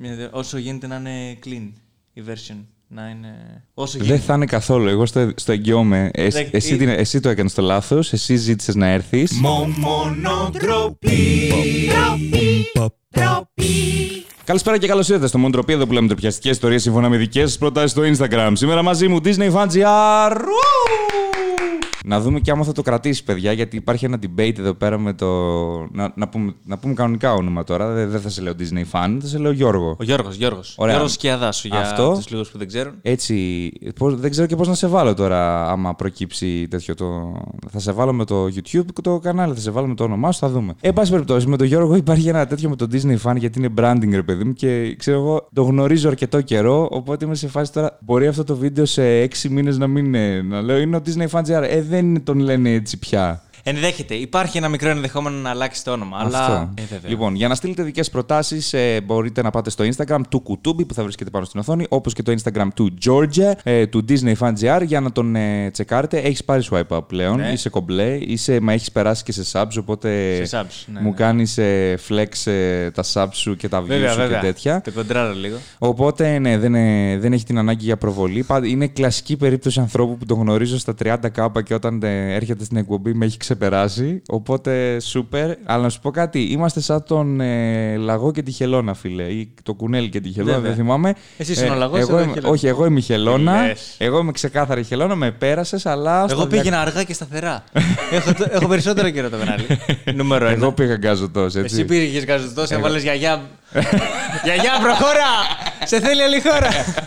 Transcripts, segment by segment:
Μια- Όσο γίνεται να είναι clean η version. Να είναι. Όσο Δεν γίνεται. θα είναι καθόλου. Εγώ στο, στο εγγυώμαι. Ε, Δεν- εσύ, ή- την- εσύ το έκανες το λάθος. Εσύ ζήτησες να έρθεις. Καλησπέρα και καλώς ήρθατε στο Μοντροπή, εδώ που λέμε τροπιαστικέ ιστορίες σύμφωνα με δικές σας προτάσεις στο Instagram. Σήμερα μαζί μου Disney Fan GR. Ου! Να δούμε και άμα θα το κρατήσει, παιδιά, γιατί υπάρχει ένα debate εδώ πέρα με το. Να, να, πούμε, να πούμε κανονικά όνομα τώρα. Δεν, δεν θα σε λέω Disney Fan, θα σε λέω Γιώργο. Ο Γιώργος, Γιώργος. Ωραία. Γιώργος Σκιαδάσου για Αυτό. τους λίγους που δεν ξέρουν. Έτσι, πώς, δεν ξέρω και πώς να σε βάλω τώρα άμα προκύψει τέτοιο το... Θα σε βάλω με το YouTube το κανάλι, θα σε βάλω με το όνομά σου, θα δούμε. Ε, εν πάση περιπτώσει, με τον Γιώργο υπάρχει ένα τέτοιο με το Disney Fan γιατί είναι branding ρε παιδί μου και ξέρω εγώ το γνωρίζω αρκετό καιρό, οπότε είμαι σε φάση τώρα μπορεί αυτό το βίντεο σε έξι μήνες να μην είναι, να λέω είναι ο Disney Fan GR. Ε, δεν τον λένε έτσι πια. Ενδέχεται. Υπάρχει ένα μικρό ενδεχόμενο να αλλάξει το όνομα. Αλλά. Αυτό. Ε, βέβαια. λοιπόν, για να στείλετε δικές προτάσεις, μπορείτε να πάτε στο Instagram του Κουτούμπι που θα βρίσκεται πάνω στην οθόνη, όπως και το Instagram του Georgia, ε, του Disney Fan GR, για να τον ε, τσεκάρετε. Έχεις πάρει swipe up πλέον, Ναι. είσαι κομπλέ, είσαι, μα έχεις περάσει και σε subs, οπότε Σε subs, ναι, μου ναι. κάνεις flex ε, τα subs σου και τα views Βέβαια, σου βέβαια. και τέτοια. Το κοντράρω λίγο. Οπότε ναι, δεν, ε, δεν έχει την ανάγκη για προβολή. Πάντ- Είναι κλασική περίπτωση ανθρώπου που τον γνωρίζω στα 30k και όταν ε, έρχεται στην εκπομπή με έχει ξεπεράσει. Οπότε σούπερ. Αλλά να σου πω κάτι, είμαστε σαν τον ε, Λαγό και τη Χελώνα, φίλε. Ή το κουνέλι και τη Χελώνα, Βέβαια. δεν θυμάμαι. Εσύ είσαι ο Λαγός, εγώ εγώ η είμαι- Χελώνα. Όχι, εγώ είμαι η Χελώνα. Τι λες. Εγώ είμαι ξεκάθαρη η Χελώνα, με πέρασες, αλλά. Εγώ στα πήγαινα αργά και σταθερά. έχω, το- έχω περισσότερο καιρό το κανάλι. Νούμερο Εγώ ένα. πήγα γκάζωτος, έτσι. Εσύ πήγες καζωτό, έβαλες γιαγιά. γιαγιά, προχώρα! Σε θέλει άλλη χώρα.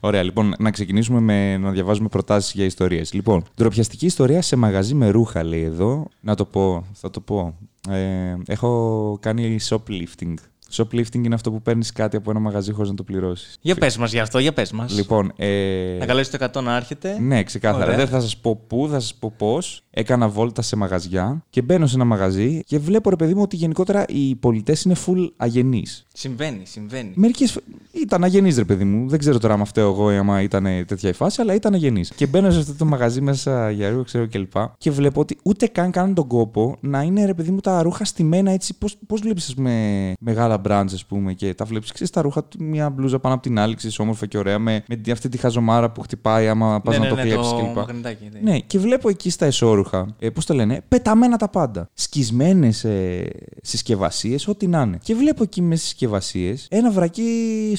Ωραία, λοιπόν, να ξεκινήσουμε με να διαβάζουμε προτάσεις για ιστορίες. Λοιπόν, ντροπιαστική ιστορία σε μαγαζί με ρούχα, λέει εδώ. Να το πω, θα το πω. Ε, έχω κάνει shoplifting. Shoplifting είναι αυτό που παίρνεις κάτι από ένα μαγαζί χωρίς να το πληρώσεις. για πες μας γι' αυτό, για πες μας. Λοιπόν, ε, Να καλέσει το 100 να έρχεται. ναι, ξεκάθαρα. Ωραία. Δεν θα σας πω πού, θα σας πω πώς. Έκανα βόλτα σε μαγαζιά και μπαίνω σε ένα μαγαζί και βλέπω, ρε παιδί μου, ότι γενικότερα οι πολιτές είναι full αγενείς. Συμβαίνει, συμβαίνει. Μερικές ήταν αγενείς, ρε παιδί μου. Δεν ξέρω τώρα αν φταίω εγώ ή άμα ήταν τέτοια η φάση, αλλά ήταν αγενείς. Και μπαίνω σε αυτό το μαγαζί μέσα για ρούχα, ξέρω κλπ. Και βλέπω ότι ούτε καν κάνουν τον κόπο να είναι, ρε παιδί μου, τα ρούχα στημένα έτσι. Πώς βλέπεις, ας πούμε, μεγάλα μπραντζ, ας πούμε, και τα βλέπεις, ξέρεις τα ρούχα του, μια μπλούζα πάνω από την άλλη, ξέρεις, όμορφα και ωραία, με, με τη- αυτή τη χαζομάρα που χτυπάει άμα πας ναι, να ναι, το ναι, κλέψεις το κλπ. μαγνητάκι, ναι. Ναι, και βλέπω εκεί στα εσώρουχα, ε, πώς το λένε, πεταμένα τα πάντα. Σκισμένες ε, συσκευασίες, ό,τι να είναι. Και βλέπω εκεί μες συσκευασίες ένα βρακί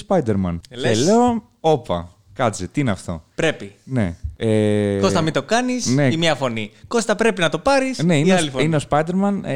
Spider-Man. Και Λες. λέω, όπα, κάτσε, τι είναι αυτό; Πρέπει. Ναι. Ε, Κώστα, μην το κάνεις ναι. η μία φωνή. Κώστα, πρέπει να το πάρεις ναι, η είναι, άλλη ο, φωνή. είναι ο Spider-Man. Ε,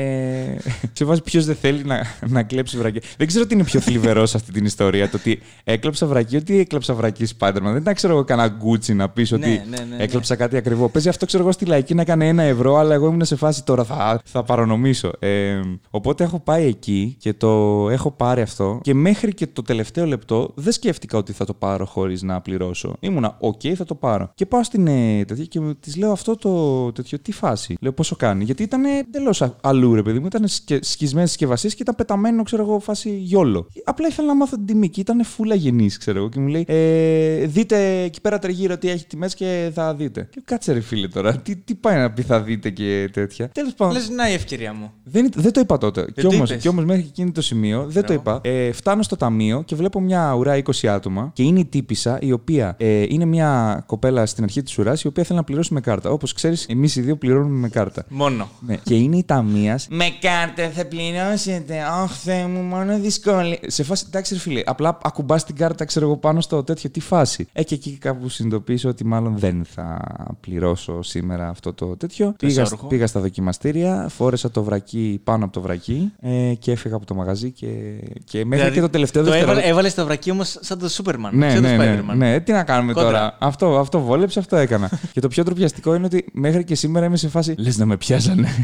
σε βάζει ποιος δεν θέλει να, να κλέψει βρακί. Δεν ξέρω τι είναι πιο θλιβερό σε αυτή την ιστορία. Το ότι έκλεψα βρακί, ότι έκλεψα βρακί Spider-Man. Δεν τα ξέρω εγώ κανένα γκούτσι να πεις ότι Ναι, ναι, ναι, ναι. έκλεψα κάτι ακριβό. Παίζει αυτό, ξέρω εγώ, στη λαϊκή να έκανε ένα ευρώ, αλλά εγώ ήμουν σε φάση τώρα θα, θα παρανομήσω. Ε, οπότε έχω πάει εκεί και το έχω πάρει αυτό και μέχρι και το τελευταίο λεπτό δεν σκέφτηκα ότι θα το πάρω χωρίς να πληρώσω. Ήμουνα, οκ, θα το πάρω. Και πάω στην ε, τέτοια και της λέω αυτό το τέτοιο, τι φάση; Λέω πόσο κάνει; Γιατί ήταν εντελώς αλλού, ρε παιδί μου. Ήταν σκε, σκισμένες συσκευασίες και ήταν πεταμένο, ξέρω εγώ, φάση YOLO. Απλά ήθελα να μάθω την τιμή και ήταν φουλ αγενή, ξέρω εγώ. Και μου λέει, ε, δείτε εκεί πέρα τριγύρω τι έχει τιμές και θα δείτε. Και λέω, κάτσε ρε φίλε τώρα, τι, τι πάει να πει θα δείτε και τέτοια. Τέλος πάντων. Λες, να η ευκαιρία μου. Δεν, δεν το είπα τότε. Κι το όμως, είπες. κι όμως μέχρι εκείνη το σημείο δεν το είπα. Ε, φτάνω στο ταμείο και βλέπω μια ουρά 20 άτομα και είναι η τύπησα η οποία ε, είναι μια κοπέλα στην αρχή της ουράς η οποία θέλει να πληρώσει με κάρτα. Όπως ξέρεις, εμείς οι δύο πληρώνουμε με κάρτα. Μόνο. Ναι. Και είναι η ταμείας. Με κάρτα θα πληρώσετε. Αχ, Θεέ μου, μόνο δυσκολία. Σε φάση, εντάξει, ρε φίλε, απλά ακουμπάς την κάρτα, ξέρω εγώ, πάνω στο τέτοιο. Τι φάση. Ε, και εκεί κάπου συνειδητοποίησα ότι μάλλον δεν θα πληρώσω σήμερα αυτό το τέτοιο. Πήγα, εσώρουχο. πήγα στα δοκιμαστήρια, φόρεσα το βρακί πάνω από το βρακί ε, και έφυγα από το μαγαζί και, και μέχρι και το τελευταίο Δηλαδή, το δευτερόλεπτο. έβαλε, έβαλες το βρακί όμως σαν το Σούπερμαν. Ναι, σαν το ναι, ναι, Spider-Man. ναι. Τι να κάνουμε Κόντρα. τώρα; Αυτό, αυτό βόλεψε, αυτό έκανα. και το πιο ντροπιαστικό είναι ότι μέχρι και σήμερα είμαι σε φάση. Λες να με πιάσανε.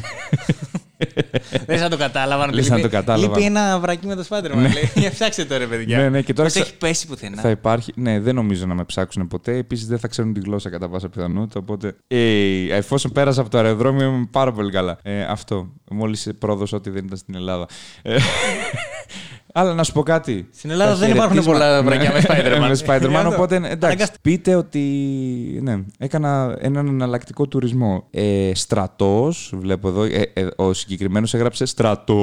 Δεν σαν το κατάλαβαν. Λες ότι να λείπει- το κατάλαβαν. Λείπει ένα βρακί με το Spider-Man. λέει. Για φτιάξτε το ρε παιδιά. Ναι, ναι, και τώρα Πώς ξα- έχει πέσει πουθενά. θα υπάρχει. Ναι, δεν νομίζω να με ψάξουν ποτέ. Επίσης δεν θα ξέρουν τη γλώσσα κατά πάσα πιθανότητα. Οπότε. Ε, εφόσον πέρασα από το αεροδρόμιο είμαι πάρα πολύ καλά. Ε, αυτό. Μόλις πρόδωσα ότι δεν ήταν στην Ελλάδα. Ε, Αλλά να σου πω κάτι. Στην Ελλάδα Τα δεν υπάρχουν χαιρετίσματα- πολλά βρακιά με Spider-Man. με Spider-Man, Γι' αυτό. οπότε εντάξει. Αναγκαστικά. Πείτε ότι. Ναι, έκανα έναν εναλλακτικό τουρισμό. Ε, Στρατός, βλέπω εδώ. Ε, ε, ο συγκεκριμένος συγκεκριμένο έγραψε στρατό.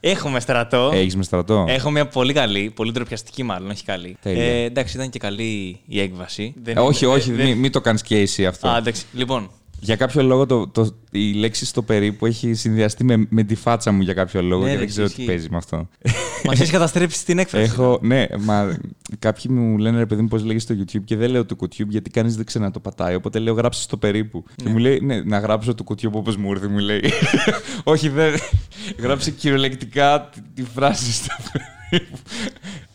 Έχουμε στρατό. Έχεις με στρατό; Έχω μια πολύ καλή, πολύ ντροπιαστική μάλλον, όχι καλή. Τέλεια. Ε, εντάξει, ήταν και καλή η έκβαση. Δεν Ε, όχι, είναι- όχι, δεν- μην, μην το κάνεις και εσύ αυτό. Α, εντάξει. Λοιπόν, Για κάποιο λόγο το, το, η λέξη στο περίπου έχει συνδυαστεί με, με τη φάτσα μου για κάποιο λόγο Ναι, και ρε, δεν ξέρω ισχύει. τι παίζει με αυτό. μας έχει καταστρέψει την έκφραση. Έχω, ναι, μα κάποιοι μου λένε ρε παιδί μου πώς λέγεις στο YouTube και δεν λέω το YouTube γιατί κανείς δεν ξέρει να το πατάει. Οπότε λέω γράψει στο περίπου. Και μου λέει ναι, να γράψω το YouTube όπως μου ήρθε, μου λέει. Όχι, δεν. Γράψε κυριολεκτικά τη, τη φράση στο περίπου.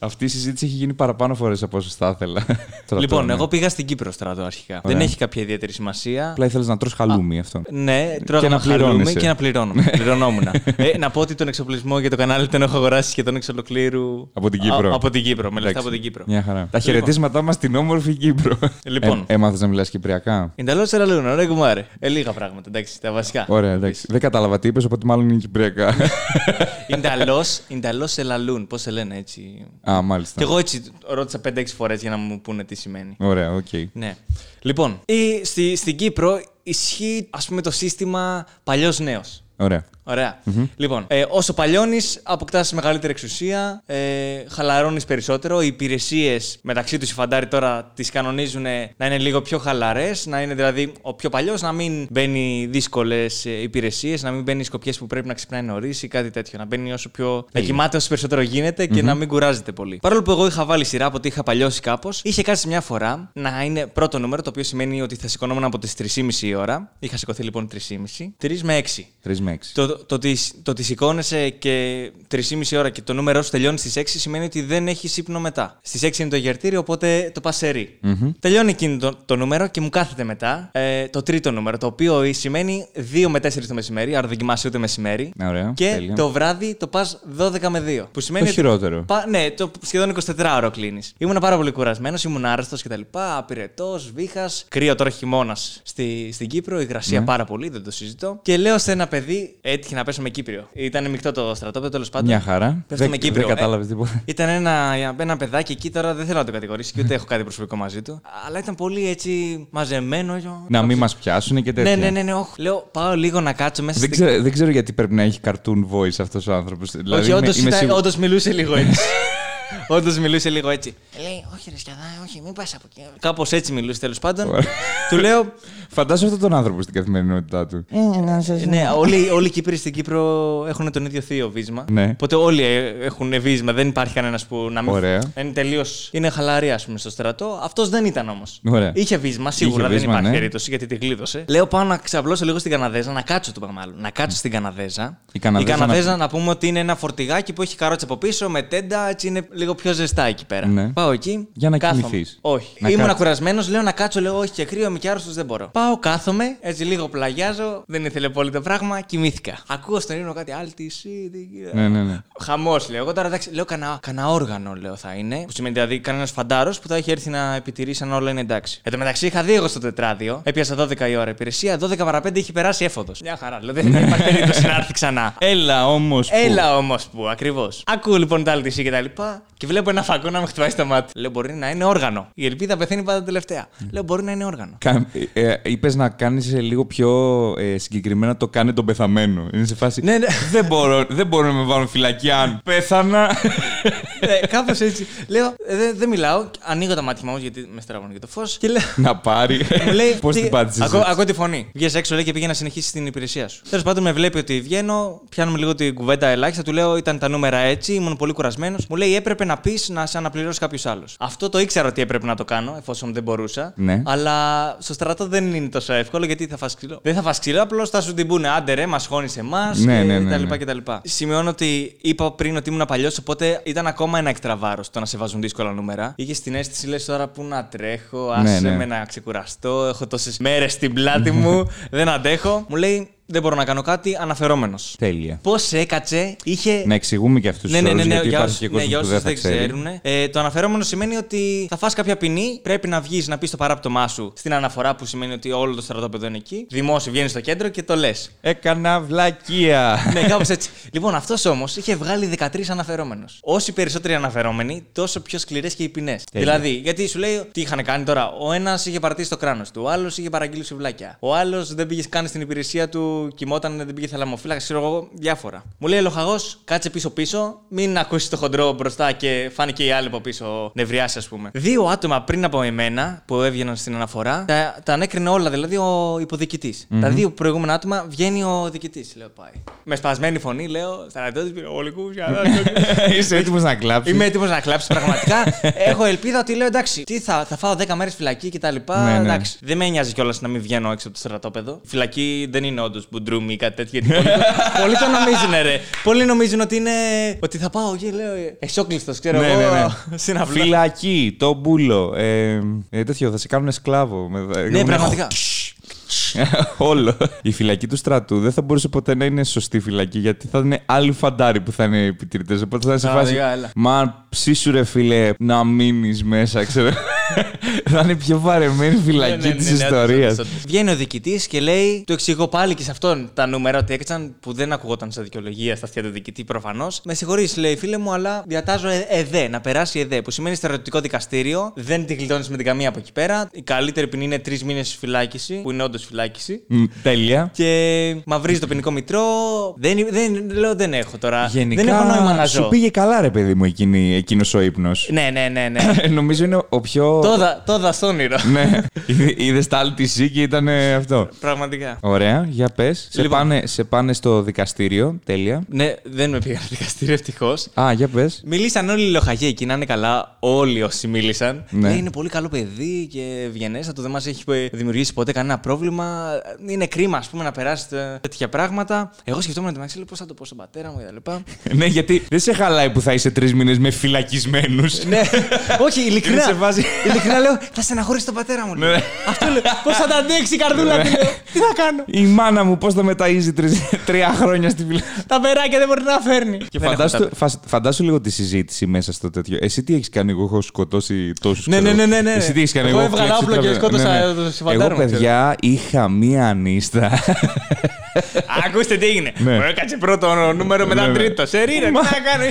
Αυτή η συζήτηση έχει γίνει παραπάνω φορές από όσο θα ήθελα. Τώρα, Λοιπόν, τώρα, ναι. εγώ πήγα στην Κύπρο στρατό αρχικά. Ωραία. Δεν έχει κάποια ιδιαίτερη σημασία. Απλά ήθελες να τρως χαλούμι αυτό. Ναι, τρώγαμε να χαλούμι πληρώνεσαι. και να πληρώνουμε. Πληρωνόμουν. ε, να πω ότι τον εξοπλισμό για το κανάλι τον έχω αγοράσει σχεδόν εξ ολοκλήρου. Από την Κύπρο. Α, από την Κύπρο, με λεφτά Εντάξει, από την Κύπρο. Μια χαρά. Τα χαιρετίσματά μας στην όμορφη Κύπρο. Λοιπόν. Ε, Έμαθες να μιλάς Κυπριακά; Ίνταλως σε λαλούν, ρε κουμπάρε. Ε, λίγα πράγματα, εντάξει, τα βασικά. Ωραία, εντάξει. Δεν κατάλαβα τι είπες, οπότε μάλλον είναι Κυπριακά. Ίνταλως σε λαλούν, πώς σε λένε έτσι. Α, μάλιστα. Και εγώ έτσι ρώτησα 5-6 φορές για να μου πούνε τι σημαίνει. Ωραία, οκ. Ναι. Λοιπόν, ή, στη, στην Κύπρο ισχύει ας πούμε το σύστημα παλιός νέος. Ωραία. Ωραία. Λοιπόν, ε, όσο παλιώνεις, αποκτάς μεγαλύτερη εξουσία, ε, χαλαρώνεις περισσότερο. Οι υπηρεσίες μεταξύ τους οι φαντάροι τώρα τις κανονίζουν να είναι λίγο πιο χαλαρές. Να είναι δηλαδή ο πιο παλιός να μην μπαίνει δύσκολες υπηρεσίες, να μην μπαίνει σκοπιές που πρέπει να ξυπνάει νωρίς ή κάτι τέτοιο. Να μπαίνει όσο πιο. να κοιμάται όσο περισσότερο γίνεται και να μην κουράζεται πολύ. Παρόλο που εγώ είχα βάλει σειρά από ότι είχα παλιώσει κάπως, είχε κάτσει μια φορά να είναι πρώτο νούμερο, το οποίο σημαίνει ότι θα σηκωνόμουν από τις 3.30 η ώρα. Είχα σηκωθεί λοιπόν 3.30. 3 με 6. 3 με 6. Το, το, ότι, το ότι σηκώνεσαι και 3,5 ώρα και το νούμερό σου τελειώνει στις 6 σημαίνει ότι δεν έχεις ύπνο μετά. Στις 6 είναι το γερτήριο, οπότε το πας σε ρί. Τελειώνει εκείνο το, το νούμερο και μου κάθεται μετά ε, το τρίτο νούμερο, το οποίο σημαίνει 2 με 4 το μεσημέρι, άρα δεν κοιμάσαι ούτε μεσημέρι. Ναι, ωραία, Και τέλεια. το βράδυ το πας 12 με 2. Που σημαίνει Το ότι χειρότερο. Πα- ναι, το σχεδόν 24 ώρα κλείνεις. Ήμουν πάρα πολύ κουρασμένος, ήμουν άρρωστος κτλ. Απειρετός, βήχας. Κρύο τώρα χειμώνας στη, στην Κύπρο, υγρασία Ναι. πάρα πολύ, δεν το συζητώ. Και λέω σε ένα παιδί, έτυχε να πέσω με Κύπριο. Ήταν μεικτό το στρατόπεδο τέλος πάντων. Μια χαρά. Πέφτω με Δεν, Κύπριο. δεν κατάλαβες Ε, τίποτα. Ήταν ένα, ένα παιδάκι εκεί τώρα, δεν θέλω να το κατηγορήσει και ούτε έχω κάτι προσωπικό μαζί του. Αλλά ήταν πολύ έτσι μαζεμένο. Να μην μας πιάσουν και τέτοια. Ναι, ναι, ναι, ναι, όχι. Λέω, πάω λίγο να κάτσω μέσα Δεν στην. ξέρω, δεν ξέρω γιατί πρέπει να έχει cartoon voice αυτός ο άνθρωπος. Δηλαδή, όχι, είμαι- όντω είμαι σίγουρο- μιλούσε λίγο έτσι. Όντως μιλούσε λίγο έτσι. Λέει, όχι, ρε σκιαδά, όχι, μην πας από εκεί. Κάπως έτσι μιλούσε τέλος πάντων. Ωραία. του λέω, Φαντάζομαι αυτόν τον άνθρωπο στην καθημερινότητά του. ναι, όλοι, όλοι οι Κύπροι στην Κύπρο έχουν τον ίδιο θείο βίσμα. Ναι. Οπότε όλοι ε, έχουν βίσμα. Δεν υπάρχει κανένας που να μην. Ωραία. Είναι τελείως. Είναι χαλαρή, ας πούμε, στο στρατό. Αυτός δεν ήταν όμως. Ωραία. Είχε βίσμα, σίγουρα Είχε δεν βίσμα, υπάρχει ναι. περίπτωση γιατί τη γλίτωσε. Λέω πάω να ξαπλώσω λίγο στην Καναδέζα, να κάτσω του μάλλον. Να κάτσω στην Καναδέζα. Η Καναδέζα Καναδέζα να- να... πούμε ότι είναι ένα φορτηγάκι που έχει καρότσα από πίσω με τέντα, έτσι είναι λίγο πιο ζεστά εκεί πέρα. Ναι. Πάω εκεί. Για να κάθομαι. κοιμηθείς. Όχι. Να Ήμουν κάτσεις. κουρασμένος, λέω να κάτσω, λέω όχι και κρύο, είμαι και άρρωστος, δεν μπορώ. Πάω, κάθομαι, έτσι λίγο πλαγιάζω, δεν ήθελε πολύ το πράγμα, κοιμήθηκα. Ακούω στον ύπνο κάτι άλλη τη Ναι, ναι, ναι. Χαμός, λέω. Εγώ τώρα εντάξει, λέω κανένα, κανένα όργανο, λέω θα είναι. Που σημαίνει δηλαδή κανένας φαντάρος που θα έχει έρθει να επιτηρήσει αν όλα είναι εντάξει. Εν τω μεταξύ είχα δει εγώ στο τετράδιο, έπιασα 12 η ώρα υπηρεσία, 12 παρα 5 είχε περάσει έφοδος. Μια χαρά, λέω δεν υπάρχει περίπτωση να έρθει ξανά. Έλα όμως. Έλα όμως που, ακριβώς. Ακούω λοιπόν τα άλλη και τα λοιπά και βλέπω ένα φακό να με χτυπάει στο μάτι. Λέω μπορεί να είναι όργανο. Η ελπίδα πεθαίνει πάντα τελευταία. Λέω μπορεί να είναι όργανο. Ε, Είπες να κάνεις λίγο πιο ε, συγκεκριμένα το κάνε τον πεθαμένο. Είναι σε φάση. Ναι, ναι. δεν, μπορώ, δεν μπορώ να με βάλουν φυλακή αν πέθανα. ε, Κάπως έτσι. Λέω, «Ε, δεν δεν μιλάω. Ανοίγω τα μάτια μου γιατί με στραβώνει και το φως. Και λέω, να πάρει. Μου λέει. Πώς τι- την πάτησε. Ακούω, ακούω τη φωνή. Βγες έξω λέει και πήγε να συνεχίσει την υπηρεσία σου. Τέλος πάντων με βλέπει ότι βγαίνω, πιάνουμε λίγο την κουβέντα ελάχιστα. Του λέω ήταν τα νούμερα έτσι, ήμουν πολύ κουρασμένος. Μου λέει έπρεπε να πεις να σε αναπληρώσει κάποιος άλλος. Αυτό το ήξερα ότι έπρεπε να το κάνω εφόσον δεν μπορούσα. Ναι. Αλλά στο στρατό δεν είναι τόσο εύκολο γιατί θα φας ξύλο. Δεν θα φας ξύλο, απλώς θα σου την πούνε άντε ρε, μας χώνεις εμάς Ναι, και ναι, ναι, τα ναι. λοιπά και τα λοιπά. Σημειώνω ότι είπα πριν ότι ήμουν παλιός, οπότε ήταν ακόμα ένα εκτρα βάρος το να σε βάζουν δύσκολα νούμερα. Είχες την αίσθηση, λες τώρα που να τρέχω, άσε Ναι, ναι. με να ξεκουραστώ, έχω τόσες μέρες στην πλάτη μου, δεν αντέχω. Μου λέει, δεν μπορώ να κάνω κάτι, αναφερόμενος. Τέλεια. Πώς έκατσε, είχε. Να εξηγούμε και αυτούς τους Ναι, ναι, ναι, ναι, γιατί για υπάρχει όσους, και ναι, κόσμο για που όσους δεν θα δεν ξέρει. ξέρουν. Ε, το αναφερόμενο σημαίνει ότι θα φας κάποια ποινή, πρέπει να βγεις να πεις το παράπτωμά σου στην αναφορά που σημαίνει ότι όλο το στρατόπεδο είναι εκεί. Δημόσιο βγαίνει στο κέντρο και το λες. Έκανα βλακεία. ναι, κάπως έτσι. Λοιπόν, αυτός όμως είχε βγάλει 13 αναφερόμενους. Όσοι περισσότεροι αναφερόμενοι, τόσο πιο σκληρές και οι ποινές. Δηλαδή, γιατί σου λέει τι είχαν κάνει τώρα; Ο ένας είχε παρατήσει το κράνος του, ο άλλος είχε παραγγείλει σουβλάκια. Ο άλλος δεν πήγε καν στην υπηρεσία του του κοιμόταν, δεν πήγε θαλαμοφύλακα, ξέρω εγώ, διάφορα. Μου λέει Λοχαγός, κάτσε πίσω-πίσω, μην ακούσεις το χοντρό μπροστά και φάνηκε η άλλη από πίσω νευριάσει, ας πούμε. Δύο άτομα πριν από εμένα που έβγαιναν στην αναφορά, τα, τα ανέκρινε όλα, δηλαδή ο υποδιοικητη Τα δύο προηγούμενα άτομα βγαίνει ο διοικητής, λέω πάει. Με σπασμένη φωνή λέω, στρατιώτη πυροβολικού, Είσαι έτοιμος να κλάψεις. Είμαι έτοιμος να κλάψει πραγματικά. Έχω ελπίδα ότι λέω εντάξει, τι θα, θα φάω 10 μέρες φυλακή κτλ. Ναι, ναι. Εντάξει, δεν με νοιάζει κιόλας να μην βγαίνω έξω από το στρατόπεδο. Φυλακή δεν είναι όντως μπουντρούμι ή κάτι τέτοιο. Γιατί πολλοί, πολλοί το νομίζουν, ρε. Πολλοί νομίζουν ότι είναι. Ότι θα πάω εκεί, λέω. Εσόκλειστος, ξέρω ναι, εγώ. Ναι, ναι. Φυλακή, το μπούλο. Ε, ε, τέτοιο, θα σε κάνουν σκλάβο. Ναι, πραγματικά. Όλο. Η φυλακή του στρατού δεν θα μπορούσε ποτέ να είναι σωστή φυλακή γιατί θα είναι άλλοι φαντάροι που θα είναι επιτηρητές. Οπότε θα είναι σε φάση. Μα ψήσου ρε φίλε να μείνεις μέσα, ξέρω. Θα είναι πιο βαρεμένη φυλακή ναι, ναι, της ναι, ιστορίας. Βγαίνει ο διοικητής και λέει, του εξηγώ πάλι και σε αυτόν τα νούμερα ότι έκατσαν που δεν ακουγόταν στα δικαιολογία στα αυτιά του διοικητή προφανώς. Με συγχωρείς, λέει φίλε μου, αλλά διατάζω ε, ΕΔΕ, να περάσει ΕΔΕ, που σημαίνει στρατιωτικό δικαστήριο. Δεν την γλιτώνεις με την καμία από εκεί πέρα. Η καλύτερη ποινή είναι τρεις μήνες φυλάκιση, που είναι όντως φυλάκιση. Mm, τέλεια. Και μαυρίζει το ποινικό μητρό. Δεν, δεν, λέω, δεν έχω τώρα. Γενικά, δεν έχω νόημα να ζω. Σου πήγε καλά, ρε παιδί μου, εκείνος ο ύπνος. Ναι, ναι, ναι. ναι. Νομίζω είναι ο πιο. Το δα στο όνειρο. ναι. Είδε τα άλλη τη και ήταν αυτό. Πραγματικά. Ωραία, για πες. Σε, λοιπόν. πάνε, σε πάνε στο δικαστήριο. Τέλεια. Ναι, δεν με πήγαν στο δικαστήριο, ευτυχώς. Α, για πες. Μιλήσαν όλοι οι λοχαγοί εκεί, να είναι καλά. Όλοι όσοι μίλησαν. Ναι. Λέει, είναι πολύ καλό παιδί και ευγενέστατο, δεν μας έχει δημιουργήσει ποτέ κανένα πρόβλημα. Είναι κρίμα, ας πούμε, να περάσει τέτοια πράγματα. Εγώ σκεφτόμουν να το πώς θα το πω στον πατέρα μου κτλ. ναι, γιατί δεν σε χαλάει που θα είσαι τρεις μήνες με φυλακισμένους. ναι, όχι, ειλικρινά. Ειλικρινά λέω, θα στεναχωρήσει τον πατέρα μου. Ναι. Αυτό λέω. Πώς θα τα αντέξει η καρδούλα του. Τι θα κάνω; Η μάνα μου πώς θα μεταζει τρία χρόνια στη φυλακή. Τα περάκια δεν μπορεί να φέρνει. Και φαντάσου, φαντάσου λίγο τη συζήτηση μέσα στο τέτοιο. Εσύ τι έχεις κάνει, εγώ έχω σκοτώσει τόσους ναι, ναι, ναι, ναι, ναι. Εσύ τι έχεις κάνει, εγώ. Εγώ έβγαλα όπλο και σκότωσα ναι, το συμφαντάρο. Εγώ, παιδιά, είχα μία ανίστα. Ακούστε τι έγινε. Ναι. Μου έκατσε πρώτο νούμερο μετά τρίτο. Σε ρίρε, τι να κάνω.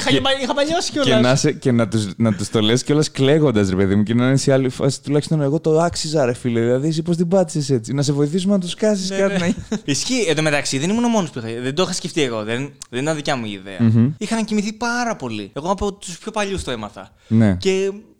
Είχα παλιώσει κιόλας. Και να του το λες κιόλας κλαίγοντας, ρε παιδί μου, και να είναι σε άλλη φάση τουλάχιστον εγώ το άξιζα, ρε φίλε. Δηλαδή, εσύ πώς την πάτησες έτσι; Να σε βοηθήσουμε να τους κάσει ναι, κάτι ναι. να. Ισχύει. Εν τω μεταξύ, δεν ήμουν ο μόνος που είχα. Δεν το είχα σκεφτεί εγώ. Δεν, δεν ήταν δικιά μου η ιδέα. Mm-hmm. Είχαν κοιμηθεί πάρα πολύ. Εγώ από τους πιο παλιούς το έμαθα. Ναι.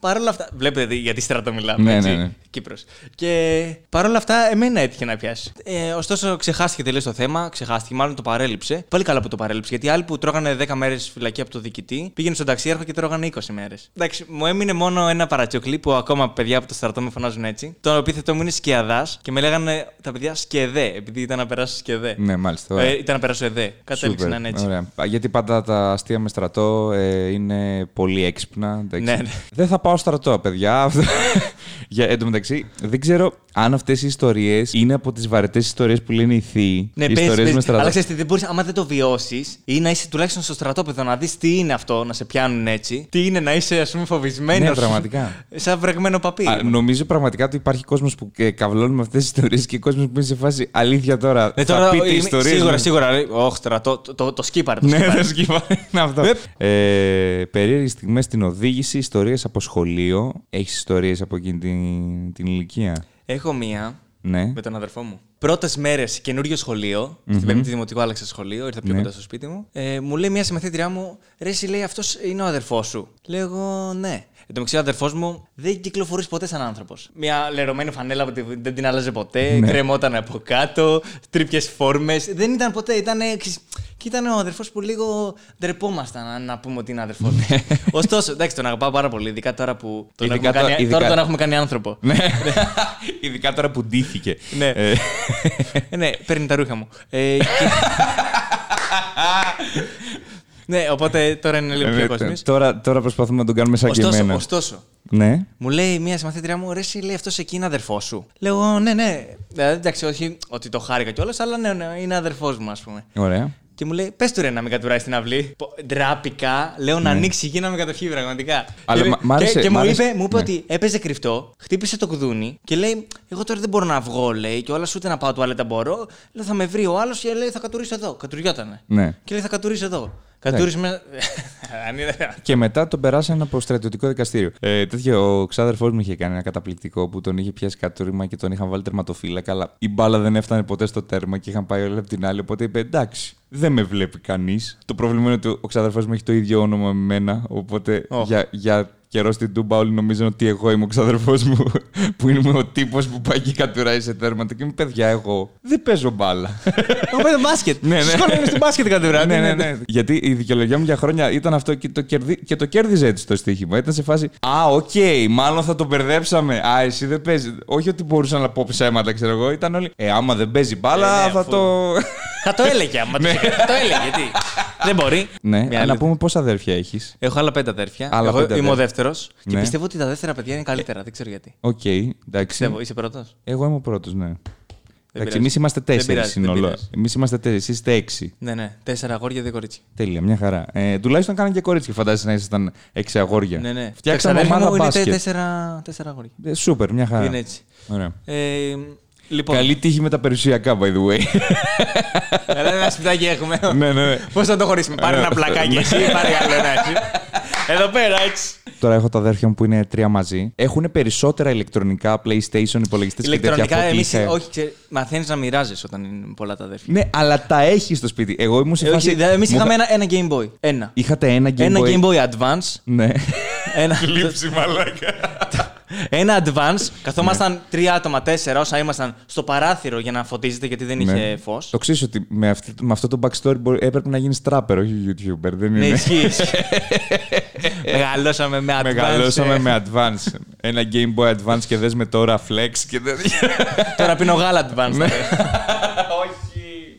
Και παρόλα αυτά. Βλέπετε γιατί στρατό μιλάμε. Ναι, έτσι, ναι, ναι. Κύπρος. Και παρόλα αυτά, εμένα έτυχε να πιάσει. Ε, ωστόσο, ξεχάστηκε τελείως το θέμα. Ξεχάστηκε, μάλλον το παρέλειψε. Πάλι καλά που το παρέλειψε. Γιατί άλλοι που τρώγανε 10 μέρες φυλακή από το διοικητή πήγαινε στον ταξίαρχο και τρώγανε 20 μέρες. Εντάξει, μου έμεινε μόνο ένα παρατσιοκλή που ακόμα παιδιά από το στρατό με φωνάζουν έτσι. Το επίθετο μου είναι σκιαδάς και με λέγανε τα παιδιά σκεδέ, επειδή ήταν να περάσω σκεδέ. Ναι, μάλιστα. Ε, ήταν να περάσω εδέ. Κατέληξε να είναι έτσι. Ωραία. Γιατί πάντα τα αστεία με στρατό ε, είναι πολύ έξυπνα. Ναι, ναι. Δεν θα πάω στρατό, παιδιά. Για, εν τω μεταξύ, δεν ξέρω αν αυτές οι ιστορίες είναι από τις βαρετές ιστορίες που λένε οι θείοι. Ναι, οι ιστορίες με στρατό. Αλλά ξέρετε, δεν μπορείς, άμα δεν το βιώσεις ή να είσαι τουλάχιστον στο στρατόπεδο να δεις τι είναι αυτό, να σε πιάνουν έτσι. Τι είναι να είσαι, ας πούμε, φοβισμένος. Ναι, πραγματικά. Σαν βρεγμένο παπί. Α, νομίζω πραγματικά ότι υπάρχει κόσμος που ε, καυλώνει με αυτές τις ιστορίες και κόσμος που είναι σε φάση αλήθεια τώρα. Ναι, τώρα θα πείτε ιστορίες. Σίγουρα, σίγουρα. Όχι τώρα, το, το, το, το σκύπαρε. Ναι, το σκύπαρε. αυτό. ε, Περίεργες στιγμές στην οδήγηση, ιστορίες από σχολείο. Έχεις ιστορίες από εκείνη την, την ηλικία; Έχω μία ναι. με τον αδερφό μου. Πρώτες μέρες καινούριο σχολείο. Mm-hmm. Στην Πέμπτη Δημοτικού άλλαξα σχολείο, ήρθα πιο ναι. κοντά στο σπίτι μου. Ε, μου λέει μια συμμαθήτριά μου, Ρε, εσύ λέει αυτός είναι ο αδερφός σου. Λέω εγώ, ναι. Εν τω μεταξύ, ο αδερφός μου δεν κυκλοφορείς ποτέ σαν άνθρωπος. Μια λερωμένη φανέλα που δεν την άλλαζε ποτέ, ναι. κρεμόταν από κάτω, τρίπιε φόρμες. Δεν ήταν ποτέ, ήταν. Και ήταν ο αδερφός που λίγο ντρεπόμασταν να πούμε ότι είναι αδερφός. Ναι. Ωστόσο, εντάξει, τον αγαπάω πάρα πολύ, ειδικά τώρα που τον, ειδικά έχουμε, κάνει, ειδικά... τώρα τον έχουμε κάνει άνθρωπο. Ναι. ειδικά τώρα που ντύθηκε. Ναι. Ε. Ε, ναι, παίρνει τα ρούχα μου. Ε, ναι, οπότε τώρα είναι λίγο πιο κόσμο. Τώρα, τώρα προσπαθούμε να τον κάνουμε σαν ωστόσο, και εμένα. Ωστόσο, ναι. Μου λέει μια συμμαθήτριά μου, ρε, λέει αυτός εκεί είναι αδερφός σου. Λέω, ναι, ναι. εντάξει, όχι ότι το χάρηκα κιόλας, αλλά ναι, ναι, είναι αδερφός μου, ας πούμε. Ωραία. Και μου λέει, πες του ρε να μην κατουράει στην αυλή. Ντράπηκα, λέω να ναι. ανοίξει εκεί να με κατοχεί πραγματικά. Αλλά και, μ άρεσε, και, μου είπε, μου είπε ναι. ότι έπαιζε κρυφτό, χτύπησε το κουδούνι και λέει, Εγώ τώρα δεν μπορώ να βγω, λέει, και όλα σου ούτε να πάω τουαλέτα μπορώ. Λέω, θα με βρει ο άλλος και λέει, Θα κατουρίσω εδώ. Κατουριότανε. Ναι. Και λέει, Θα κατουρίσω εδώ. Κατούρισμα. Αν είναι- Και μετά τον περάσανε από στρατιωτικό δικαστήριο. Ε, τέτοιο, ο ξάδερφός μου είχε κάνει ένα καταπληκτικό που τον είχε πιάσει κατούριμα και τον είχαν βάλει τερματοφύλακα. Αλλά η μπάλα δεν έφτανε ποτέ στο τέρμα και είχαν πάει όλοι από την άλλη. Οπότε είπε εντάξει, δεν με βλέπει κανείς. Το πρόβλημα είναι ότι ο ξάδερφός μου έχει το ίδιο όνομα με μένα. Οπότε Ω. για, για καιρός στην Τούμπα όλοι νομίζουν ότι εγώ είμαι ο ξάδερφό μου. που είμαι ο τύπος που πάει και κατουράει σε τέρματα. Και μου παιδιά, εγώ δεν παίζω μπάλα. Εγώ παίζω μπάσκετ. Ναι, ναι. Σχόλια είναι στο μπάσκετ κατουρά. ναι, ναι, ναι. Γιατί η δικαιολογία μου για χρόνια ήταν αυτό και το, κερδί... και το κέρδιζε έτσι το στοίχημα. Ήταν σε φάση. Α, οκ, μάλλον θα το μπερδέψαμε. Α, εσύ δεν παίζεις. Όχι ότι μπορούσα να πω ψέματα, ξέρω εγώ. Ήταν όλοι. Ε, άμα δεν παίζει μπάλα, Ε, ναι, θα αφού- το. Θα το έλεγε άμα το Θα το έλεγε. Τι. Δεν μπορεί. ναι, Μια άλλη- να πούμε πόσα αδέρφια έχεις. Έχω άλλα πέντε αδέρφια. Άλλα Εγώ πέντε είμαι ο αδέρφια. Δεύτερος. Και Ναι. πιστεύω ότι τα δεύτερα παιδιά είναι καλύτερα. Δεν ξέρω γιατί. Οκ, εντάξει. Πιστεύω. Είσαι πρώτος; Εγώ είμαι ο πρώτος, ναι. Εντάξει, πειράζει. εμείς είμαστε Δεν τέσσερις πειράζει, δεν σύνολο. πειράζει. Εμείς είμαστε τέσσερις, εσείς είστε έξι. Ναι, ναι. Τέσσερα αγόρια, δύο κορίτσια. Τέλεια, μια χαρά. Ε, τουλάχιστον κάνανε και κορίτσια, φαντάζεσαι να ήσασταν έξι αγόρια. Ναι, ναι. Φτιάξαμε Τα ξαδέρφια ομάδα μου είναι μπάσκετ. τέσσερα, τέσσερα αγόρια. Ε, Σούπερ, μια χαρά. Είναι έτσι. Ωραία. Ε, λοιπόν, Καλή τύχη με τα περιουσιακά, by the way. Έλα, ένα σπιτάκι έχουμε. ναι, ναι. Πώς θα το χωρίσουμε, πάρε ένα πλακάκι εσύ, πάρε άλλο ένα έτσι. Εδώ πέρα έτσι. Τώρα έχω τα αδέρφια μου που είναι τρία μαζί. Έχουν περισσότερα ηλεκτρονικά PlayStation, υπολογιστές και τέτοια Ηλεκτρονικά, από ό,τι εμείς. είχα. Όχι, μαθαίνεις να μοιράζεις όταν είναι πολλά τα αδέρφια. Ναι, αλλά τα έχεις στο σπίτι. Εγώ ήμουν σε φάση. Εμείς μου είχαμε είχα- ένα, ένα Game Boy. Ένα. Είχατε ένα Game ένα Boy. Game Boy Advance. Ναι. Ένα, μαλάκα. Ένα Advance. Καθόμασταν τρία άτομα, τέσσερα όσα ήμασταν στο παράθυρο για να φωτίζεται γιατί δεν είχε Ναι. φως. Το ξέρεις ότι με, αυτή, με αυτό το backstory μπορεί, έπρεπε να γίνεις trapper, όχι YouTuber. Δεν Ναι, είναι. ισχύει. ισχύει. Μεγαλώσαμε με Advance. Μεγαλώσαμε ε. με Advance. Ένα Game Boy Advance και δες με τώρα Flex και τέτοια. Τώρα πίνω γάλα Advance.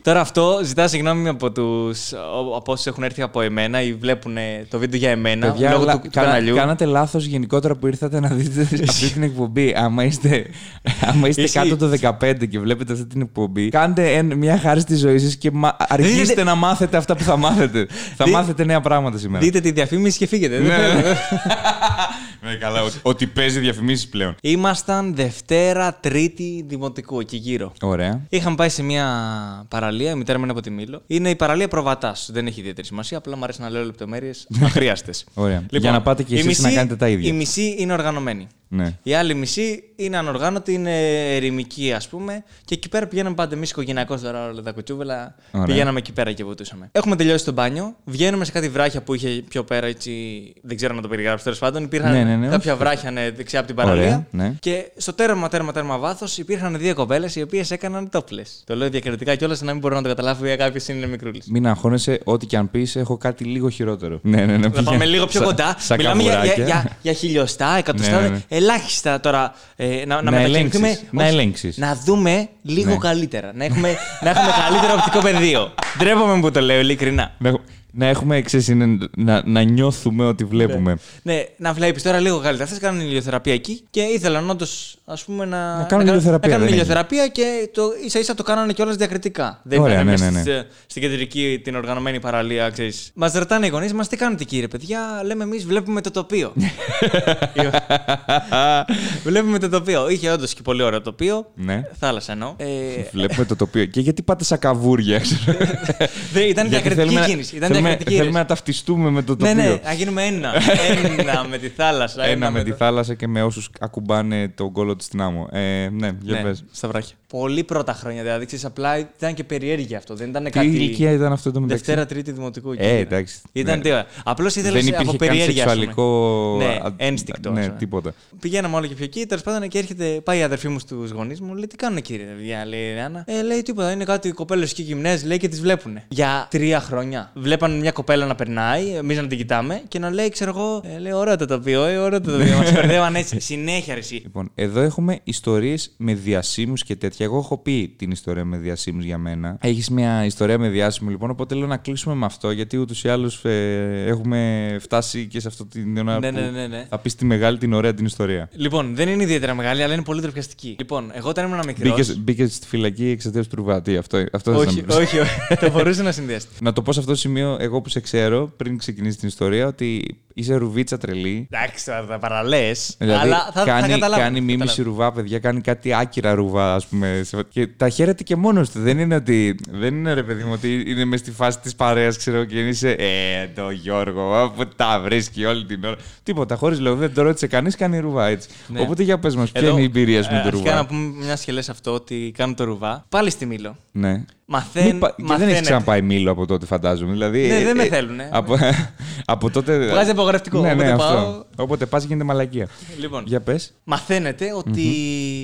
Ναι. Όχι. Τώρα αυτό ζητά συγγνώμη από, τους, από όσους έχουν έρθει από εμένα ή βλέπουν το βίντεο για εμένα Παιδιά, λόγω αλλά του, του κάνα- καναλιού. κάνατε λάθος γενικότερα που ήρθατε να δείτε αυτή την εκπομπή. Άμα είστε, άμα είστε Ισχύει. κάτω το 15 και βλέπετε αυτή την εκπομπή, κάντε εν- μια χάρη στη ζωή σας και μα- αρχίστε Δείτε- να μάθετε αυτά που θα μάθετε. θα Δι- μάθετε νέα πράγματα σήμερα. Δείτε τη διαφήμιση και φύγετε. Ναι, ναι. Ναι, καλά, ότι, ότι παίζει διαφημίσεις πλέον. Ήμασταν Δευτέρα, Τρίτη Δημοτικού, εκεί γύρω. Ωραία. Είχαμε πάει σε μια παραλία, η μητέρα μου είναι από τη Μήλο. Είναι η παραλία Προβατάς. Δεν έχει ιδιαίτερη σημασία, απλά μου αρέσει να λέω λεπτομέρειες αχρίαστες. Ωραία. Για να πάτε κι εσείς να κάνετε τα ίδια. Η μισή είναι οργανωμένη. Ναι. Η άλλη μισή είναι ανοργάνωτη, είναι ερημική, ας πούμε. Και εκεί πέρα πηγαίναμε πάντα εμείς οικογενειακώς τώρα όλα τα κουτσούβελα. Ωραία. Πηγαίναμε εκεί πέρα και βουτούσαμε. Έχουμε τελειώσει το μπάνιο. Βγαίνουμε σε κάτι βράχια που είχε πιο πέρα έτσι. Δεν ξέρω να το περιγράψω τέλος πάντων. Υπήρχαν Ναι, ναι, ναι, κάποια όχι. βράχια ναι, δεξιά από την παραλία. Ωραία, ναι. Και στο τέρμα, τέρμα, τέρμα βάθος υπήρχαν δύο κοπέλες οι οποίες έκαναν τόπλες. Το λέω διακριτικά κιόλας να μην μπορώ να το καταλάβω κάποιο είναι μικρούλη. Μην αγχώνεσαι, ό,τι και αν πεις, έχω κάτι λίγο χειρότερο. Ναι, ναι, ναι. Να πήγαινε. πάμε λίγο πιο Σα- κοντά. Σαν Μιλάμε για, για, καβουράκια. για, για χιλιοστά, εκατοστά, Ναι, ναι, ναι. Ελάχιστα τώρα. Ε, να, να, Να μετακινηθούμε. ελέγξεις, να όχι, ελέγξεις. Να δούμε λίγο Ναι. καλύτερα. Να έχουμε, να έχουμε καλύτερο οπτικό πεδίο. Ντρέπομαι που το λέω ειλικρινά. Να, να έχουμε, ξέρεις, είναι, να, να νιώθουμε ότι βλέπουμε. Ναι, να βλέπεις τώρα λίγο καλύτερα. Αυτέ κάνουν ηλιοθεραπεία εκεί και ήθελαν όντως ας πούμε, να, Να κάνουν ηλιοθεραπεία, Να κάνουν δεν ηλιοθεραπεία και το ίσα ίσα το κάνανε κιόλας διακριτικά. Δεν Ωραία, ήταν ναι, μέσα ναι, ναι. στις, ε, στην κεντρική την οργανωμένη παραλία, ξέρεις. Μας ρωτάνε οι γονείς μας τι κάνετε κύριε παιδιά; Λέμε εμείς βλέπουμε το τοπίο. βλέπουμε το τοπίο. Είχε όντως και πολύ ωραίο τοπίο. Ναι. Θάλασσα εννοώ. Ε, Βλέπουμε το τοπίο. Και γιατί πάτε σαν καβούρια, ξέρω. δεν, ήταν Γιατί διακριτική θέλουμε να- κίνηση. Ήταν θέλουμε, διακριτική θέλουμε να κίνηση. ταυτιστούμε με το Ναι, τοπίο. ναι, να γίνουμε ένα. ένα με τη θάλασσα. Ένα με τη το- θάλασσα και με όσους ακουμπάνε τον κόλο τη στην άμμο. Ε, ναι, για Ναι, πες. στα βράχια. Πολύ πρώτα χρόνια δηλαδή. Ξέρεις, απλά ήταν και περιέργεια αυτό. Δεν ήταν Τι κάτι. ηλικία ήταν αυτό το μεταξύ; Δευτέρα, Τρίτη Δημοτικού. εκεί Ε, ήταν. εντάξει. Ήταν Ναι. τι Απλώς ήθελες Δεν από υπήρχε καν περιέργεια. ας πούμε. σεξουαλικό Ναι, α- ένστικτο, Ναι, ας πούμε. τίποτα. Πηγαίναμε όλο και πιο εκεί. Τέλος πάντων και έρχεται, πάει η αδερφή μου στους γονείς μου. Λέει τι κάνουν κύριε παιδιά, λέει η Άννα. Ε, λέει τίποτα. Είναι κάτι κοπέλες και γυμνές, λέει και τις βλέπουν. Για τρία χρόνια. Βλέπαν μια κοπέλα να περνάει, εμείς να την κοιτάμε και να λέει, ξέρω εγώ, ε, λέει ωραίο το τοπίο, ε, ωραίο το τοπίο. Μας μπερδεύαν έτσι. Συνέχεια ρε, εσύ. Λοιπόν, εδώ έχουμε ιστορίες με διασύμους και τέτοια. Εγώ έχω πει την ιστορία με διασύμους για μένα. Έχεις μια ιστορία με διάσημο, λοιπόν, οπότε λέω να κλείσουμε με αυτό, γιατί ούτως ή άλλως έχουμε φτάσει και σε αυτό την ώρα Ναι, που ναι, ναι, ναι. θα πεις τη μεγάλη, την ωραία την ιστορία. Λοιπόν, δεν είναι ιδιαίτερα μεγάλη, αλλά είναι πολύ τροπιαστική. Λοιπόν, εγώ όταν ήμουν μικρό. Μπήκες μπήκες στη φυλακή εξαιτίας του Ρουβάτη. Αυτό, αυτό θες να Όχι, μου πεις. όχι, όχι. το μπορούσε να συνδυαστεί. Να το πω σε αυτό το σημείο, εγώ που σε ξέρω, πριν ξεκινήσει την ιστορία, ότι είσαι ρουβίτσα τρελή. Εντάξει, τώρα τα παραλέ. Δηλαδή, αλλά θα, κάνει, θα καταλάβω. κάνει μίμηση ρουβά, παιδιά, κάνει κάτι άκυρα ρουβά, ας πούμε. σε- Και τα χαίρεται και μόνος του. Δεν είναι ότι. Δεν είναι ρε παιδί μου ότι είναι μες στη φάση της παρέας, ξέρω και είσαι. Ε, το Γιώργο, που τα βρίσκει όλη την ώρα. Τίποτα, χωρίς λόγο. Δεν το ρώτησε κανείς, κάνει ρουβά έτσι. Ναι. Οπότε για πες μας, ποια Εδώ, είναι η εμπειρία σου με ε, το αρχικά ρουβά; να πούμε μια σχελές αυτό ότι κάνω το ρουβά. Πάλι στη Μήλο. Ναι. Μαθαίν, Μη πα- Και δεν έχεις μαθαίνετε. ξαναπάει μήλο από τότε, φαντάζομαι. Δηλαδή, Ναι, ε, δεν με ε, θέλουνε. Από, από τότε. Βγάζει απογραφτικό, Ναι, ναι, όποτε αυτό. πάω- Όποτε πας γίνεται μαλακία. Λοιπόν, Για πες. μαθαίνετε ότι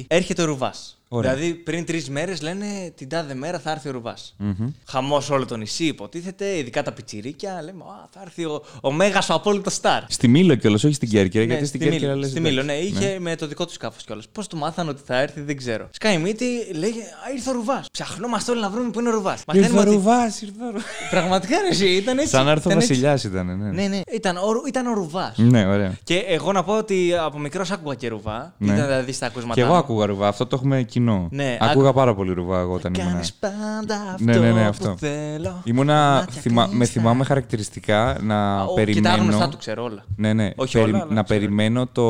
έρχεται ο ρουβάς. Ωραία. Δηλαδή πριν τρεις μέρες λένε την τάδε μέρα θα έρθει ο ρουβάς. Χαμός όλο το νησί υποτίθεται, ειδικά τα πιτσιρίκια. Λέμε, Α, θα έρθει ο, ο μέγας ο απόλυτος στάρ. Στη Μήλο κιόλας, όχι στην Κέρκυρα, Ναι, γιατί στην στη Κέρκυρα Μήλο, λες. στη Μήλο, ναι, εντάξει. είχε με το δικό του σκάφος κιόλας. Πώς το μάθανε ότι θα έρθει, δεν ξέρω. Σκάει μύτη, λέει, Α, ήρθε ο ρουβάς. Ψαχνόμαστε όλοι να βρούμε που είναι ο ρουβάς. Ήρθε ο ότι. Ρουβάς, ήρθε ο Ρουβάς. Πραγματικά ρε, εσύ, ήταν έτσι. Σαν να έρθει ο ήταν έτσι. Βασιλιάς ήταν, ναι. Ναι, ναι, ήταν ο, ήταν ο ρουβάς. Ναι, ωραία. Και εγώ να πω ότι από μικρός άκουγα και ρουβά. Ναι. Ήταν δηλαδή στα ακούσματα. Και εγώ μου. άκουγα ρουβά, αυτό το έχουμε κοινό. Ναι, Άκουγα άκου- πάρα πολύ ρουβά εγώ όταν ήμουν. Κάνεις πάντα αυτό, Ναι, ναι, ναι, αυτό. που θέλω. Ήμουνα, Μάτια θυμα- με κλειστά. θυμάμαι χαρακτηριστικά να Ο, Και τα περιμένω. γνωστά του ξέρω όλα. Ναι, ναι. Όχι όλα, αλλά να ξέρω. περιμένω το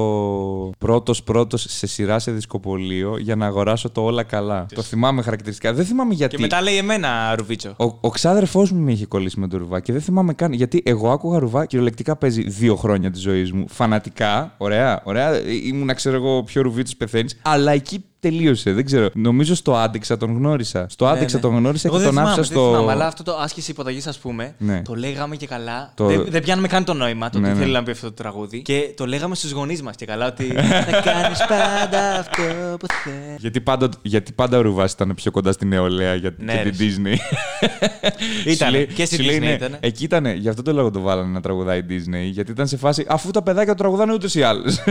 πρώτος πρώτος σε σειρά σε δισκοπολείο για να αγοράσω το όλα καλά. Το θυμάμαι χαρακτηριστικά. Δεν θυμάμαι γιατί. Και μετά λέει εμένα, Ρουβίτσο. Ο, ο ξάδερφός μου με είχε κολλήσει με το ρουβά και δεν θυμάμαι καν. Γιατί εγώ άκουγα ρουβά κυριολεκτικά παίζει δύο χρόνια της ζωής μου. Φανατικά, ωραία, ωραία. Ε, Ήμουν, ξέρω εγώ, πιο ρουβίτσο πεθαίνεις. Αλλά εκεί τελείωσε. Δεν ξέρω. Νομίζω στο άντεξα τον γνώρισα. Στο Ναι, άντεξα ναι. τον γνώρισα Εγώ και δεν τον θυμάμαι, άφησα δεν στο. θυμάμαι, αλλά αυτό το άσκηση υποταγής, ας πούμε, Ναι. το λέγαμε και καλά. Το- Δεν, δεν πιάνουμε καν το νόημα, το Ναι, τι ναι. θέλει να πει αυτό το τραγούδι. Και το λέγαμε στους γονείς μας και καλά ότι θα κάνεις πάντα αυτό που θέλει. Γιατί πάντα, γιατί πάντα ο Ρουβάς ήταν πιο κοντά στην νεολαία για, Ναι, και ρε. την Disney. Ήτανε, Σου λέει- και στη σου λέει, Disney ναι, ήτανε. Εκεί ήταν. Γι' αυτό το λόγο το βάλανε να τραγουδάει η Disney. Γιατί ήταν σε φάση αφού τα παιδάκια το τραγουδάνε ούτως ή άλλως.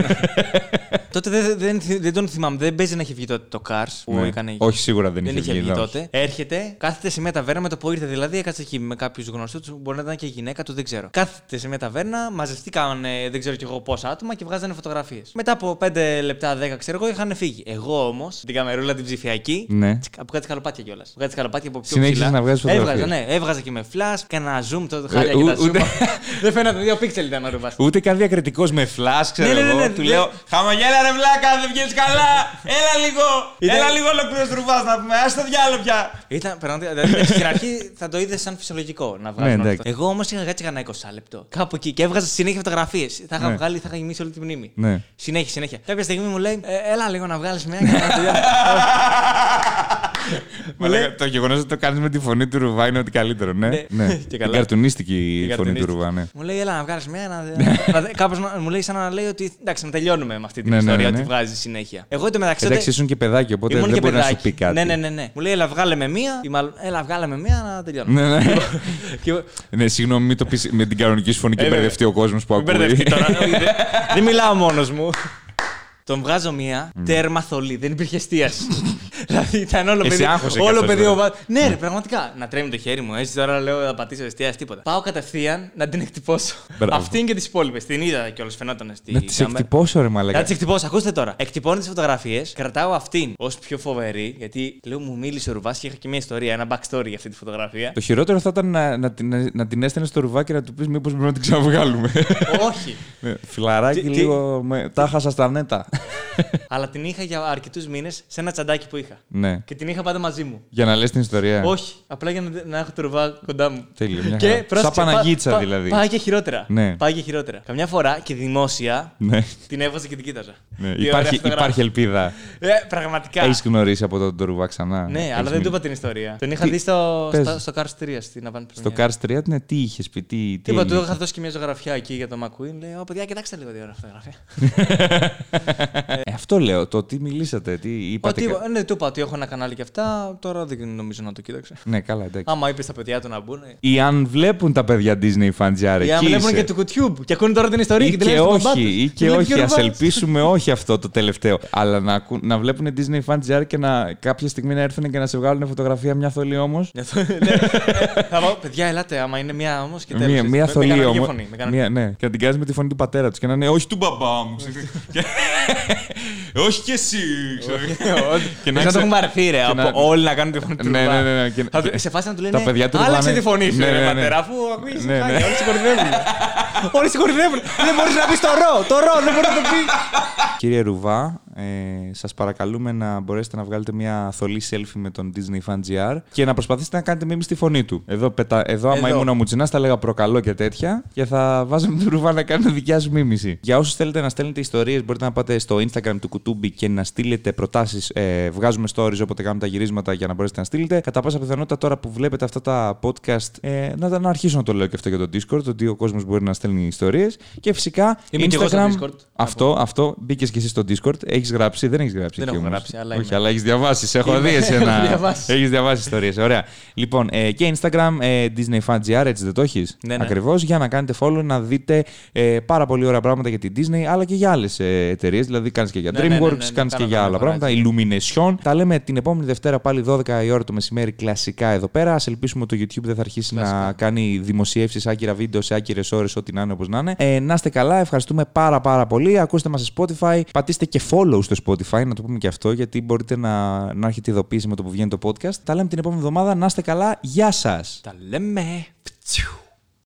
Τότε δεν, δεν, δεν τον θυμάμαι. Δεν παίζει να έχει βγει τότε το Cars που Ναι. έκανε. Όχι, σίγουρα δεν Δεν είχε είχε βγει, βγει όχι. τότε. Έρχεται, κάθεται σε μια ταβέρνα με το που ήρθε. Δηλαδή, έκατσε εκεί με κάποιους γνωστούς του. Μπορεί να ήταν και η γυναίκα του, δεν ξέρω. Κάθεται σε μια ταβέρνα, μαζευτήκαν ε, δεν ξέρω κι εγώ πόσα άτομα και βγάζανε φωτογραφίες. Μετά από 5 λεπτά, 10 ξέρω εγώ, είχαν φύγει. Εγώ όμως, την καμερούλα την ψηφιακή. Ναι. τσικ, Από κάτι σκαλοπάτια κιόλας. Από κάτι σκαλοπάτια από πιο Συνέχισες ψηλά. να βγάζεις Έβγαζα, φωτογραφίες. ναι, έβγαζα και με flash, κάνα zoom, το χάλια Ε, και ου- τα zoom. ούτε- δεν φαίνεται, δύο πίξελ ήταν ο ρουβάς. Ούτε καν διακριτικός με φλα, ξέρω Ναι, ναι, ναι, εγώ. ναι, του ναι. λέω Χαμογέλα ρε βλάκα, δεν βγαίνεις καλά. Έλα λίγο. Ήταν- Έλα λίγο ολόκληρος ρουβά να πούμε. Α το διάλογο πια. Ήταν πραγματικά. Δηλαδή, στην αρχή θα το είδες σαν φυσιολογικό να βγάζει. Ναι, όλο εντάξει. αυτό. Εγώ όμως είχα κάτσει κανένα 20 λεπτό. Κάπου εκεί και έβγαζα συνέχεια φωτογραφίες. Θα είχα Ναι. βγάλει, θα είχα γεμίσει όλη τη μνήμη. Ναι. Συνέχεια, συνέχεια. Κάποια στιγμή μου λέει, «Ε, Έλα λίγο να βγάλεις μια και να τελειώνει». Μαλάκα, Το γεγονός ότι το κάνεις με τη φωνή του Ρουβά είναι ότι καλύτερο, ναι. Ναι. ναι. Και καλά. Η καρτουνίστικη Η φωνή του καρτουνίστικη. Ρουβά, ναι. Μου λέει, Έλα να βγάλεις μια. Να... να... Κάπως μου λέει, σαν να λέει ότι εντάξει, να τελειώνουμε με αυτή την Ναι, ναι, ιστορία ναι, ότι ναι. βγάζει συνέχεια. Εγώ εντωμεταξύ. Εντάξει, ήσουν και παιδάκι, οπότε Ήμουν δεν και μπορεί να σου παιδάκι. πει κάτι. Ναι, ναι, ναι, ναι. Μου λέει, Έλα βγάλε με μία. Ή μάλλον, Έλα βγάλε με μία να τελειώνουμε. Ναι, ναι. Και- Ναι, συγγνώμη, μην το πει με την κανονική σου φωνή και Ε, βέβαια. μπερδευτεί ο κόσμος που Μην ακούει. μπερδευτεί τώρα. Όχι, δεν- Δεν μιλάω μόνος μου. Τον βγάζω μία τέρμα θολή. Δεν υπήρχε εστίαση. Δηλαδή ήταν όλο Εσύ παιδί. άγχωσες κι Όλο αυτός, παιδί. βέβαια. ο βα- Ναι, ρε, πραγματικά. Να τρέμει το χέρι μου. Έτσι τώρα λέω να πατήσω εστίαση τίποτα. Πάω κατευθείαν να την εκτυπώσω. Μπράβο. Αυτήν και τις υπόλοιπες. Την είδα κιόλας φαινόταν στη. Να τις κάμερα. εκτυπώσω, ρε Να μαλακά. τις εκτυπώσω, ακούστε τώρα. Εκτυπώνω τις φωτογραφίες, κρατάω αυτήν ως πιο φοβερή, γιατί λέω μου μίλησε ο Ρουβάς και είχα και μια ιστορία, ένα backstory για αυτή τη φωτογραφία. Το χειρότερο θα ήταν να, να, την- να την έστελνε στο ρουβάκι και να του πεις μήπως πρέπει να την ξαναβγάλουμε. Όχι. Ναι, Φιλαράκι Τι- τι- λίγο. Με... Τα χάσα στα νέτα. Αλλά την είχα για αρκετούς μήνες σε ένα τσαντάκι που είχα. Ναι. Και την είχα πάντα μαζί μου. Για να λες την ιστορία. Όχι, απλά για να, να έχω το ρουβά κοντά μου. Τέλειο, μια Και χαρά. πρόσεξε, Σαν Παναγίτσα πά- δηλαδή. Πάει και χειρότερα. Ναι. Πάει και χειρότερα. Καμιά φορά και δημόσια Ναι. την έβαζα και την κοίταζα. ναι. Τι ωραία Υπάρχει, φωτογράφια. υπάρχει ελπίδα. Ε, πραγματικά. Έχεις γνωρίσει από τον το ρουβά ξανά. Ναι, Έχεις αλλά δεν μιλήσει. του είπα την ιστορία. Τον είχα Τι- δει στο, πες. στο, στο Cars 3 στην Avant Στο Premiere. Cars 3, ναι, τι είχες πει, τι. τι Τίποτα, του έγινε. είχα δώσει και μια ζωγραφιά εκεί για το McQueen. Λέει: Ω παιδιά, κοιτάξτε λίγο τι ωραία φωτογραφία. Ε, αυτό λέω, το τι μιλήσατε, τι είπατε. Ότι, κα- ναι, του είπα ότι έχω ένα κανάλι και αυτά. Τώρα δεν νομίζω να το κοίταξε. Ναι, καλά, εντάξει. Άμα είπες στα παιδιά του να μπουν. Ή αν βλέπουν τα παιδιά Disney φαντζάρε. Ή αν βλέπουν και του YouTube και ακούνε τώρα την ιστορία Ή και την και λένε στον μπαμπά όχι, τους. ή Και και λέει, όχι. «Ποιο Α ρουβάς». ελπίσουμε όχι αυτό το τελευταίο. Αλλά να, ακού- να βλέπουν Disney Fan GR και να κάποια στιγμή να έρθουν και να σε βγάλουν φωτογραφία μια θολή όμως. Γι' αυτό, ναι. Θα πω, παιδιά, ελάτε, άμα είναι μία όμως και τέλος. Μία, μία Με- με θολή κανονική όμως. φωνή, με κανονική. Ναι, και να την κάνεις με τη φωνή του πατέρα τους και να είναι Όχι του μπαμπά μου. Και- όχι και εσύ. ξέρω. και να Σαν το έχουμε αρθεί, ρε. Από να- όλοι να κάνουν τη φωνή του Ναι, Ρουβά. ναι, ναι, και- Θα του- Σε φάση να του λένε. Τα παιδιά του Άλλαξε Ρουβά, τη φωνή σου, ναι, ρε ναι, ναι. πατέρα, αφού ακούεις. Ναι, ναι. Όλοι σε κορυδεύουν. Όλοι σε κορυδεύουν. Δεν μπορείς να πεις το ρο. Το ρο δεν μπορείς να το πεις. Κύριε Ρουβά, ε, σας παρακαλούμε να μπορέσετε να βγάλετε μια θολή selfie με τον Disney Fan GR και να προσπαθήσετε να κάνετε μίμη στη φωνή του. Εδώ, πετα... Εδώ, άμα Εδώ. ήμουν ο Μουτσινάς, θα λέγα προκαλώ και τέτοια και θα βάζαμε τον Ρουβά να κάνει δικιά σου μίμηση. Για όσους θέλετε να στέλνετε ιστορίες, μπορείτε να πάτε στο Instagram του Κουτούμπι και να στείλετε προτάσεις. Ε, βγάζουμε stories όποτε κάνουμε τα γυρίσματα για να μπορέσετε να στείλετε. Κατά πάσα πιθανότητα τώρα που βλέπετε αυτά τα podcast, ε, να, να αρχίσω να το λέω και αυτό για το Discord, ότι ο κόσμος μπορεί να στέλνει ιστορίες. Και φυσικά Είμαι και εγώ στο Instagram. Discord. Αυτό, αυτό. Μπήκες και εσύ στο Discord. Έχεις γράψει, δεν έχεις γράψει. Δεν εκεί έχω όμως. γράψει, αλλά Όχι, είμαι. αλλά έχεις διαβάσεις. Έχω Είμαι- δει έχω εσένα. διαβάσει. Έχεις διαβάσει ιστορίες. Ωραία. Λοιπόν, ε, και Instagram ε, Disney Fan GR, έτσι δεν το έχεις; Ναι, ναι. Ακριβώς. Για να κάνετε follow, να δείτε ε, πάρα πολύ ωραία πράγματα για την Disney, αλλά και για άλλες ε, εταιρείες. Δηλαδή, κάνεις και για Ναι, ναι, ναι, DreamWorks, ναι, ναι, κάνεις και κάνω για άλλα καμιά πράγματα. Illumination. Τα λέμε την επόμενη Δευτέρα πάλι 12 η ώρα το μεσημέρι κλασικά εδώ πέρα. Α ελπίσουμε ότι το YouTube δεν θα αρχίσει να Κλασικά. κάνει δημοσιεύσεις, άκυρα βίντεο σε άκυρες ώρες, ό,τι να είναι όπως να είναι. Ε, να είστε καλά, ευχαριστούμε πάρα πάρα πολύ. Ακούστε μας σε Spotify. Πατήστε και follow στο Spotify, να το πούμε και αυτό, γιατί μπορείτε να, να έχετε ειδοποίηση με το που βγαίνει το podcast. Τα λέμε την επόμενη εβδομάδα. Να είστε καλά. Γεια σας. Τα λέμε. Πτσιου.